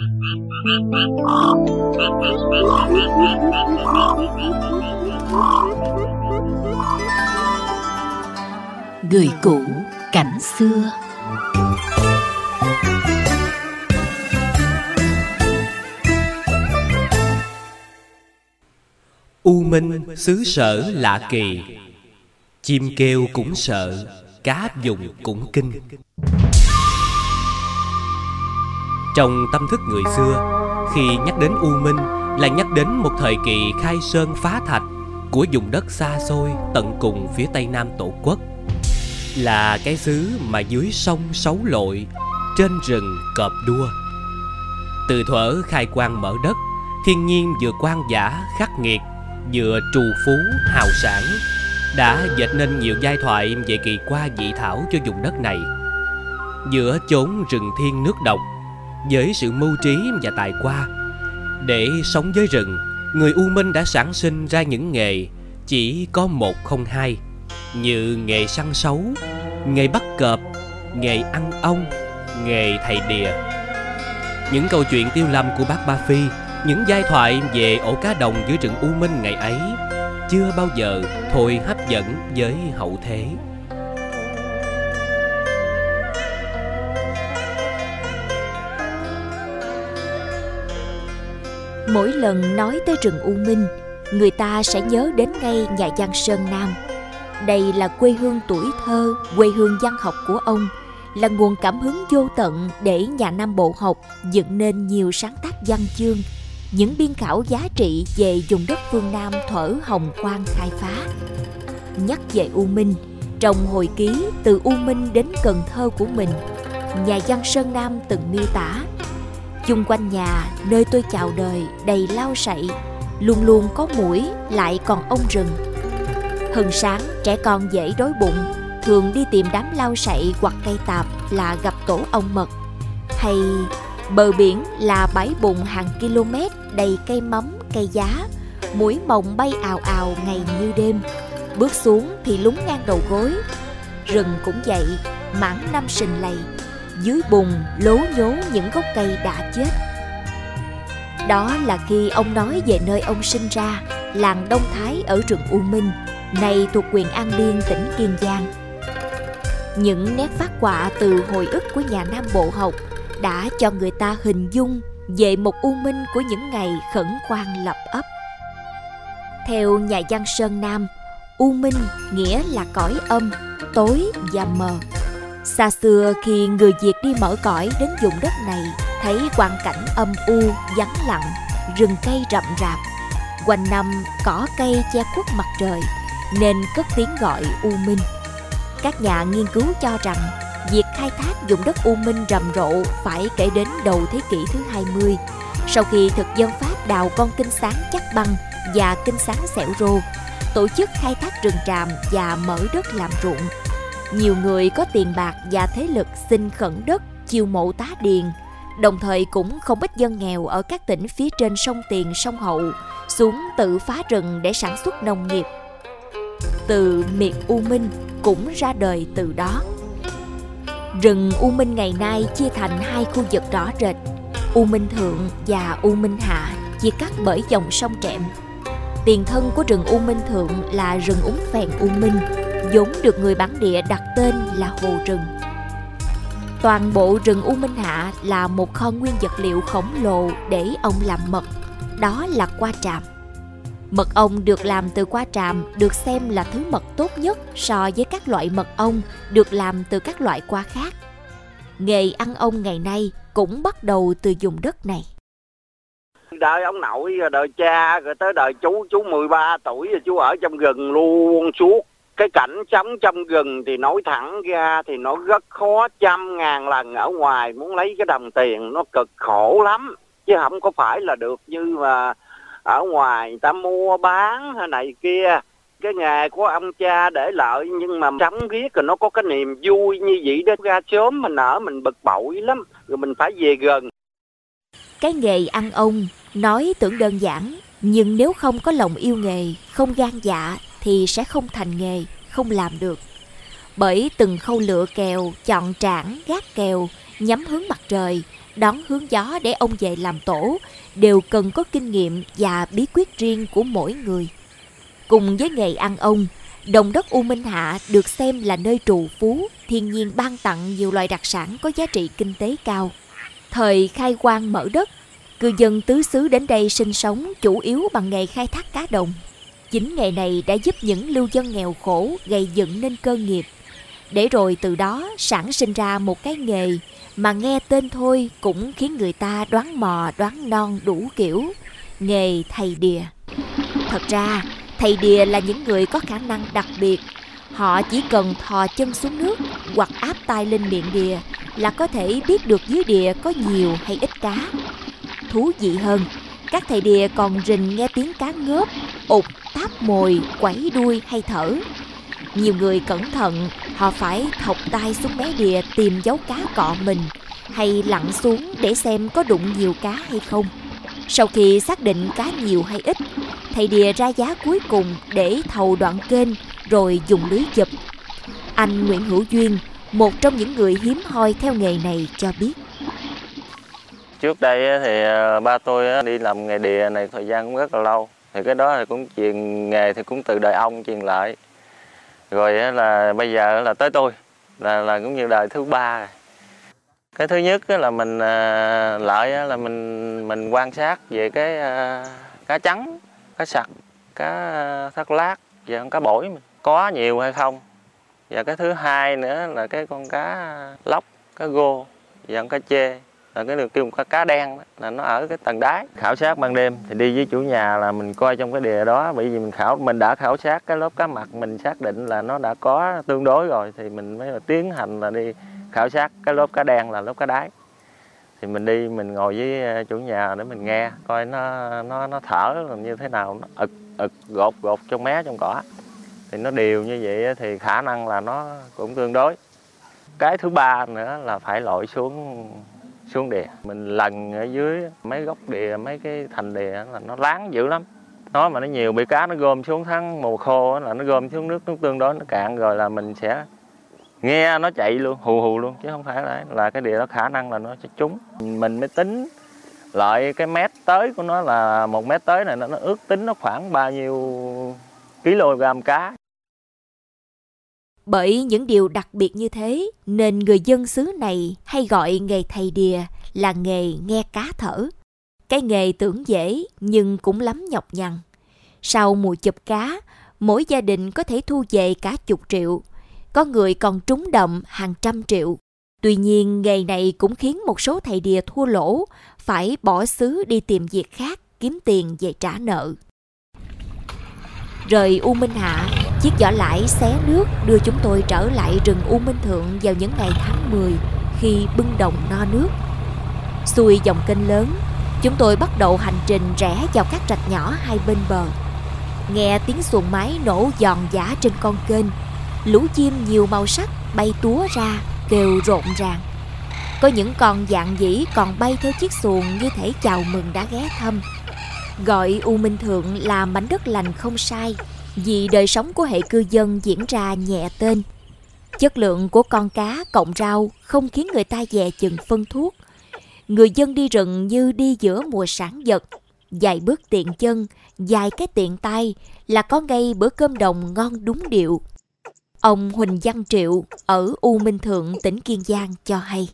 Người cũ cảnh xưa. U minh, xứ sở lạ kỳ. Chim kêu cũng sợ, Cá dùng cũng kinh. Trong tâm thức người xưa. Khi nhắc đến U Minh Là nhắc đến một thời kỳ khai sơn phá thạch Của vùng đất xa xôi Tận cùng phía tây nam tổ quốc. Là cái xứ mà dưới sông sấu lội, Trên rừng cọp đua. Từ thuở khai quang mở đất, Thiên nhiên vừa quan giả khắc nghiệt, Vừa trù phú, hào sản, Đã dệt nên nhiều giai thoại về kỳ qua dị thảo cho vùng đất này. Giữa chốn rừng thiên nước độc với sự mưu trí và tài qua để sống với rừng, người u minh đã sản sinh ra những nghề chỉ có một không hai, như nghề săn sấu, nghề bắt cọp, nghề ăn ong, nghề thầy đìa. Những câu chuyện tiêu lâm của bác ba phi, những giai thoại về ổ cá đồng dưới rừng u minh ngày ấy chưa bao giờ thôi hấp dẫn với hậu thế. Mỗi lần nói tới rừng U Minh, người ta sẽ nhớ đến ngay nhà văn Sơn Nam. Đây là quê hương tuổi thơ, quê hương văn học của ông, là nguồn cảm hứng vô tận để nhà Nam Bộ học dựng nên nhiều sáng tác văn chương, những biên khảo giá trị về vùng đất phương Nam thở Hồng Quang khai phá. Nhắc về U Minh, trong hồi ký từ U Minh đến Cần Thơ của mình, nhà văn Sơn Nam từng miêu tả chung quanh nhà, nơi tôi chào đời đầy lau sậy, luôn luôn có mũi, lại còn ong rừng. Hừng sáng, trẻ con dễ đói bụng, thường đi tìm đám lau sậy hoặc cây tạp là gặp tổ ong mật. Hay, bờ biển là bãi bùn hàng km đầy cây mắm, cây giá, mũi mồng bay ào ào ngày như đêm. Bước xuống thì lúng ngang đầu gối, rừng cũng vậy mãn năm sình lầy dưới bùn lố nhố những gốc cây đã chết. Đó là khi ông nói về nơi ông sinh ra, làng đông thái ở rừng u minh, nay thuộc quyền an biên, tỉnh kiên giang. Những nét phát họa từ hồi ức của nhà nam bộ học đã cho người ta hình dung về một u minh của những ngày khẩn khoan lập ấp. Theo nhà văn sơn nam, u minh nghĩa là cõi âm, tối và mờ. Xa xưa khi người Việt đi mở cõi đến vùng đất này Thấy quang cảnh âm u, vắng lặng, rừng cây rậm rạp. Quanh năm cỏ cây che khuất mặt trời Nên cất tiếng gọi U Minh. Các nhà nghiên cứu cho rằng Việc khai thác vùng đất U Minh rầm rộ phải kể đến đầu thế kỷ thứ 20 Sau khi thực dân Pháp đào con kinh sáng chắc băng và kinh sáng xẻo rô Tổ chức khai thác rừng tràm và mở đất làm ruộng nhiều người có tiền bạc và thế lực xin khẩn đất chiêu mộ tá điền đồng thời cũng không ít dân nghèo ở các tỉnh phía trên sông Tiền, sông Hậu xuống tự phá rừng để sản xuất nông nghiệp. Từ miệt U Minh cũng ra đời từ đó. Rừng U Minh ngày nay chia thành hai khu vực rõ rệt, U Minh Thượng và U Minh Hạ chia cắt bởi dòng sông Trẹm. Tiền thân của rừng U Minh Thượng là rừng úng phèn U Minh, vốn được người bản địa đặt tên là hồ rừng. Toàn bộ rừng U Minh Hạ là một kho nguyên vật liệu khổng lồ để ông làm mật, đó là qua tràm. Mật ong được làm từ qua tràm được xem là thứ mật tốt nhất so với các loại mật ong được làm từ các loại qua khác. Nghề ăn ong ngày nay cũng bắt đầu từ vùng đất này. Đời ông nội, đời cha, rồi tới đời chú, chú 13 tuổi rồi chú ở trong rừng luôn suốt cái cảnh sống trong rừng thì nói thẳng ra thì nó rất khó trăm ngàn lần ở ngoài. Muốn lấy cái đồng tiền nó cực khổ lắm. Chứ không có phải là được như mà ở ngoài người ta mua bán hay này kia. Cái nghề của ông cha để lợi nhưng mà sống riết rồi nó có cái niềm vui như vậy đó. Ra sớm mình ở mình bực bội lắm. Rồi mình phải về gần. Cái nghề ăn ông nói tưởng đơn giản, nhưng nếu không có lòng yêu nghề, không gan dạ thì sẽ không thành nghề, không làm được. Bởi từng khâu lựa kèo, chọn trảng, gác kèo, nhắm hướng mặt trời đón hướng gió để ông về làm tổ đều cần có kinh nghiệm và bí quyết riêng của mỗi người. Cùng với nghề ăn ông, đồng đất U Minh Hạ được xem là nơi trù phú, thiên nhiên ban tặng nhiều loại đặc sản có giá trị kinh tế cao. Thời khai quang mở đất, cư dân tứ xứ đến đây sinh sống chủ yếu bằng nghề khai thác cá đồng. Chính nghề này đã giúp những lưu dân nghèo khổ gây dựng nên cơ nghiệp. Để rồi từ đó sản sinh ra một cái nghề mà nghe tên thôi cũng khiến người ta đoán mò đoán non đủ kiểu. Nghề thầy đìa. Thật ra, thầy đìa là những người có khả năng đặc biệt. Họ chỉ cần thò chân xuống nước hoặc áp tay lên miệng đìa là có thể biết được dưới đìa có nhiều hay ít cá. Thú vị hơn, các thầy đìa còn rình nghe tiếng cá ngớp, ụt, táp mồi, quẩy đuôi hay thở. Nhiều người cẩn thận, họ phải thọc tay xuống mé đìa tìm dấu cá cọ mình hay lặn xuống để xem có đụng nhiều cá hay không. Sau khi xác định cá nhiều hay ít, thầy đìa ra giá cuối cùng để thầu đoạn kênh rồi dùng lưới chụp. Anh Nguyễn Hữu Duyên, một trong những người hiếm hoi theo nghề này cho biết. Trước đây thì à, ba tôi à, đi làm nghề đìa này thời gian cũng rất là lâu. Thì cái đó thì cũng truyền nghề thì cũng từ đời ông truyền lại. Rồi là bây giờ là tới tôi là là cũng như đời thứ ba rồi. Cái thứ nhất là mình à, lợi là mình mình quan sát về cái à, cá trắng, cá sặc, cá à, thắt lát và cá bổi mình có nhiều hay không. Và cái thứ hai nữa là cái con cá lóc, cá gô và cá chê là cái được kêu cá cá đen đó, là nó ở cái tầng đáy. Khảo sát ban đêm thì đi với chủ nhà là mình coi trong cái đề đó bởi vì mình khảo mình đã khảo sát cái lớp cá mặt mình xác định là nó đã có tương đối rồi thì mình mới là tiến hành là đi khảo sát cái lớp cá đen là lớp cá đáy. Thì mình đi mình ngồi với ờ, chủ nhà để mình nghe coi nó nó nó thở là như thế nào nó ực ực gột gột trong mé trong cỏ. Thì nó đều như vậy thì khả năng là nó cũng tương đối. Cái thứ ba nữa là phải lội xuống xuống đìa mình lần ở dưới mấy gốc đìa mấy cái thành đìa là nó láng dữ lắm. Nó mà nó nhiều bị cá nó gom xuống tháng mùa khô là nó gom xuống nước nó tương đối nó cạn rồi là mình sẽ nghe nó chạy luôn hù hù luôn chứ không phải là là cái đìa đó khả năng là nó sẽ trúng. Mình mới tính lại cái mét tới của nó là một mét tới này nó, nó ước tính nó khoảng bao nhiêu kg cá bởi những điều đặc biệt như thế nên người dân xứ này hay gọi nghề thầy đìa là nghề nghe cá thở. Cái nghề tưởng dễ nhưng cũng lắm nhọc nhằn. Sau mùa chụp cá, mỗi gia đình có thể thu về cả chục triệu. Có người còn trúng đậm hàng trăm triệu. Tuy nhiên, nghề này cũng khiến một số thầy đìa thua lỗ, phải bỏ xứ đi tìm việc khác, kiếm tiền về trả nợ. Rời U Minh Hạ, chiếc giỏ lãi xé nước đưa chúng tôi trở lại rừng U Minh Thượng vào những ngày tháng 10 khi bưng đồng no nước. Xuôi dòng kênh lớn, chúng tôi bắt đầu hành trình rẽ vào các rạch nhỏ hai bên bờ. Nghe tiếng xuồng máy nổ giòn giả trên con kênh, lũ chim nhiều màu sắc bay túa ra, kêu rộn ràng. Có những con dạng dĩ còn bay theo chiếc xuồng như thể chào mừng đã ghé thăm Gọi U Minh Thượng là mảnh đất lành không sai vì đời sống của hệ cư dân diễn ra nhẹ tên. Chất lượng của con cá cộng rau không khiến người ta dè chừng phân thuốc. Người dân đi rừng như đi giữa mùa sản vật. Dài bước tiện chân, dài cái tiện tay là có ngay bữa cơm đồng ngon đúng điệu. Ông Huỳnh Văn Triệu ở U Minh Thượng, tỉnh Kiên Giang cho hay.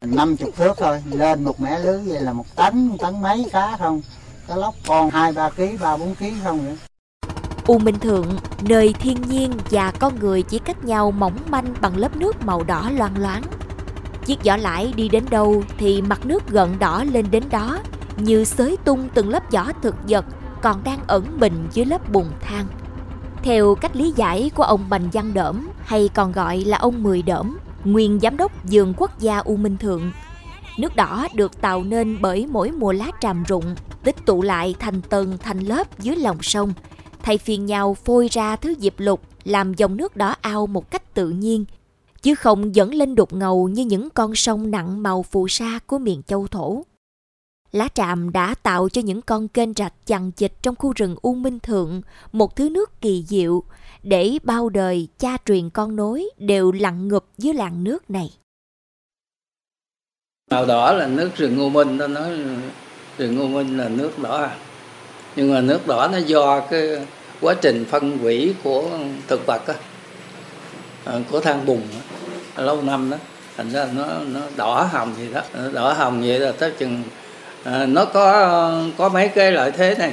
50 phước thôi, lên một mẻ lưới vậy là một tấn, một tấn mấy cá không cá lóc còn hai ba ký ba bốn ký không nữa U Minh Thượng, nơi thiên nhiên và con người chỉ cách nhau mỏng manh bằng lớp nước màu đỏ loang loáng. Chiếc giỏ lãi đi đến đâu thì mặt nước gợn đỏ lên đến đó, như xới tung từng lớp vỏ thực vật còn đang ẩn mình dưới lớp bùn than. Theo cách lý giải của ông Bành Văn Đỡm, hay còn gọi là ông Mười Đỡm, nguyên giám đốc vườn quốc gia U Minh Thượng, nước đỏ được tạo nên bởi mỗi mùa lá tràm rụng tích tụ lại thành tầng thành lớp dưới lòng sông, thay phiên nhau phôi ra thứ diệp lục làm dòng nước đỏ ao một cách tự nhiên, chứ không dẫn lên đục ngầu như những con sông nặng màu phù sa của miền châu thổ. Lá tràm đã tạo cho những con kênh rạch chằng chịt trong khu rừng U Minh Thượng một thứ nước kỳ diệu, để bao đời cha truyền con nối đều lặng ngụp dưới làng nước này. màu đỏ là nước rừng u minh ta nói rừng u minh là nước đỏ nhưng mà nước đỏ nó do cái quá trình phân hủy của thực vật á, à, của than bùn đó, lâu năm đó thành ra nó nó đỏ hồng gì đó đỏ hồng vậy là tới chừng à, nó có có mấy cái lợi thế này.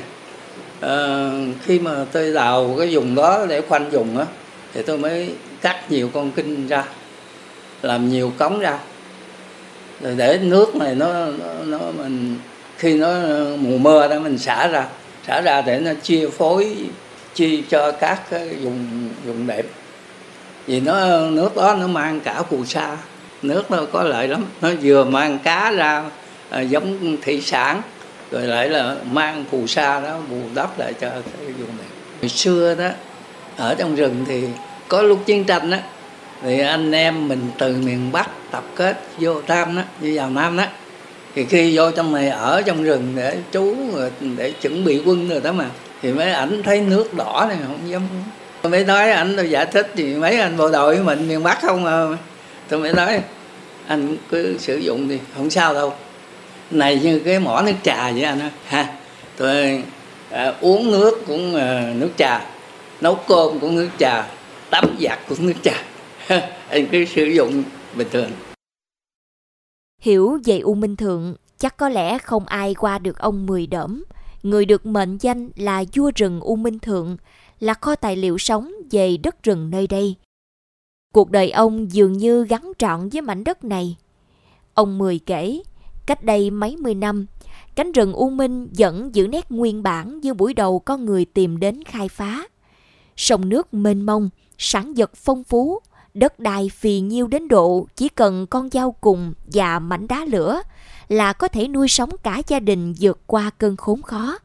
À, khi mà tôi đào cái vùng đó để khoanh vùng á thì tôi mới cắt nhiều con kinh ra làm nhiều cống ra. Rồi để nước này nó nó, nó mình khi nó à, mùa mưa đó mình xả ra xả ra để nó chia phối chi cho các vùng vùng đẹp vì nó nước đó nó mang cả phù sa nước nó có lợi lắm. Nó vừa mang cá ra à, giống thủy sản rồi lại là mang phù sa đó bù đắp lại cho cái vùng này hồi xưa đó ở trong rừng thì có lúc chiến tranh đó thì anh em mình từ miền bắc tập kết vô tam đó đi vào nam đó. Thì khi vô trong này ở trong rừng để trú để chuẩn bị quân rồi đó mà thì mấy ảnh thấy nước đỏ này không dám tôi mới nói ảnh tôi giải thích thì mấy anh bộ đội mình miền bắc không à. Tôi mới nói anh cứ sử dụng đi không sao đâu. Này như cái mỏ nước trà vậy anh ha tôi à, uống nước cũng à, nước trà nấu cơm cũng nước trà tắm giặt cũng nước trà. Anh cứ sử dụng bình thường. Hiểu về u minh thượng chắc có lẽ không ai qua được ông mười đỡm người được mệnh danh là vua rừng u minh thượng, là kho tài liệu sống về đất rừng nơi đây. Cuộc đời ông dường như gắn trọn với mảnh đất này. Ông mười kể, cách đây mấy mươi năm, cánh rừng u minh vẫn giữ nét nguyên bản như buổi đầu con người tìm đến khai phá. Sông nước mênh mông, sản vật phong phú đất đai phì nhiêu đến độ chỉ cần con dao cùng và mảnh đá lửa là có thể nuôi sống cả gia đình vượt qua cơn khốn khó.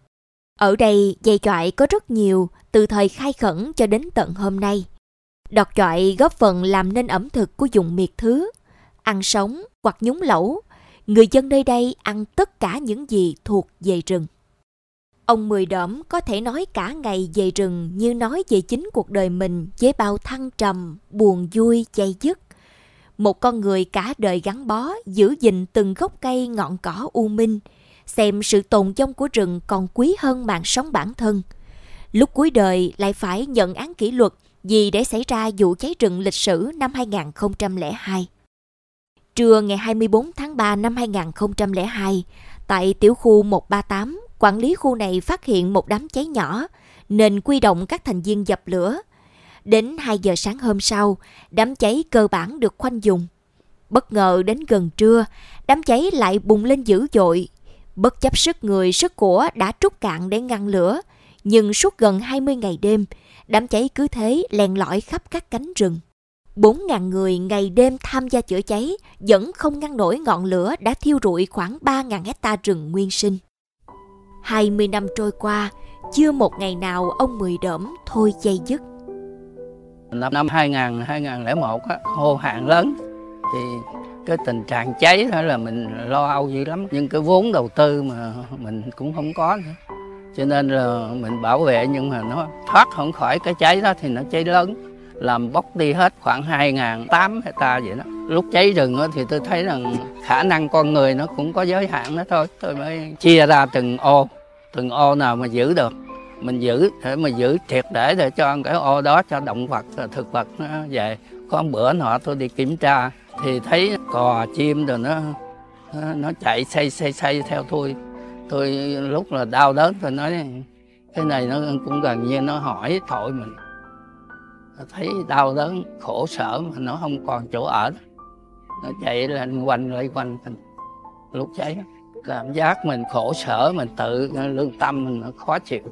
Ở đây dây chọi có rất nhiều từ thời khai khẩn cho đến tận hôm nay. Đọt chọi góp phần làm nên ẩm thực của vùng miệt thứ. Ăn sống hoặc nhúng lẩu, người dân nơi đây ăn tất cả những gì thuộc về rừng. Ông Mười Đỏm có thể nói cả ngày về rừng như nói về chính cuộc đời mình với bao thăng trầm, buồn vui, chay dứt. Một con người cả đời gắn bó, giữ gìn từng gốc cây ngọn cỏ u minh, xem sự tồn vong của rừng còn quý hơn mạng sống bản thân. Lúc cuối đời lại phải nhận án kỷ luật vì để xảy ra vụ cháy rừng lịch sử năm 2002. Trưa ngày 24 tháng 3 năm 2002, tại tiểu khu 138, quản lý khu này phát hiện một đám cháy nhỏ nên quy động các thành viên dập lửa. Đến 2 giờ sáng hôm sau, đám cháy cơ bản được khoanh dùng. Bất ngờ đến gần trưa, đám cháy lại bùng lên dữ dội. Bất chấp sức người sức của đã trút cạn để ngăn lửa, nhưng suốt gần 20 ngày đêm, đám cháy cứ thế len lỏi khắp các cánh rừng. 4.000 người ngày đêm tham gia chữa cháy vẫn không ngăn nổi ngọn lửa đã thiêu rụi khoảng 3.000 hecta rừng nguyên sinh. 20 năm trôi qua, chưa một ngày nào ông Mười Đỡm thôi dây dứt. Năm, năm 2000, 2001 á, hô hạn lớn. Thì cái tình trạng cháy đó là mình lo âu dữ lắm nhưng cái vốn đầu tư mà mình cũng không có nữa. Cho nên là mình bảo vệ nhưng mà nó thoát không khỏi cái cháy đó thì nó cháy lớn. Làm bốc đi hết khoảng 2.800 hecta vậy đó. Lúc cháy rừng đó, thì tôi thấy rằng khả năng con người nó cũng có giới hạn đó thôi. Tôi mới chia ra từng ô từng ô nào mà giữ được, mình giữ để mà giữ triệt để để cho cái ô đó cho động vật ờ, thực vật nó về. Có một bữa nọ tôi đi kiểm tra, thì thấy cò, chim rồi nó nó chạy xây xây xây theo tôi. Tôi lúc là đau đớn, tôi nói, cái này nó cũng gần như nó hỏi thổi mình. Thấy đau đớn, khổ sở mà nó không còn chỗ ở. Nó chạy lên quanh lại quanh mình lúc cháy cảm giác mình khổ sở mình tự lương tâm mình nó khó chịu.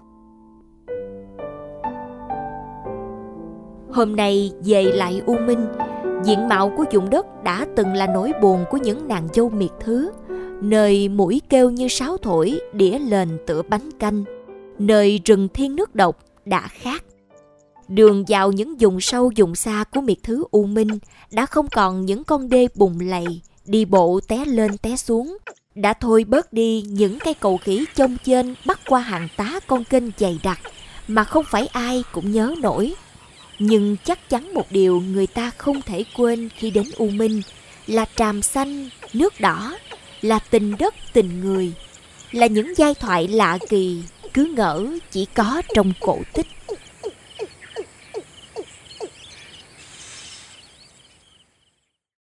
Hôm nay về lại U Minh, diện mạo của vùng đất đã từng là nỗi buồn của những nàng dâu miệt thứ, nơi mũi kêu như sáo thổi, đĩa lên tựa bánh canh, nơi rừng thiên nước độc đã khác. Đường vào những vùng sâu vùng xa của miệt thứ U Minh đã không còn những con đê bùng lầy, đi bộ té lên té xuống, đã thôi bớt đi những cây cầu khỉ chông trên bắt qua hàng tá con kênh dày đặc mà không phải ai cũng nhớ nổi. Nhưng chắc chắn một điều người ta không thể quên khi đến U Minh là tràm xanh, nước đỏ, là tình đất, tình người, là những giai thoại lạ kỳ cứ ngỡ chỉ có trong cổ tích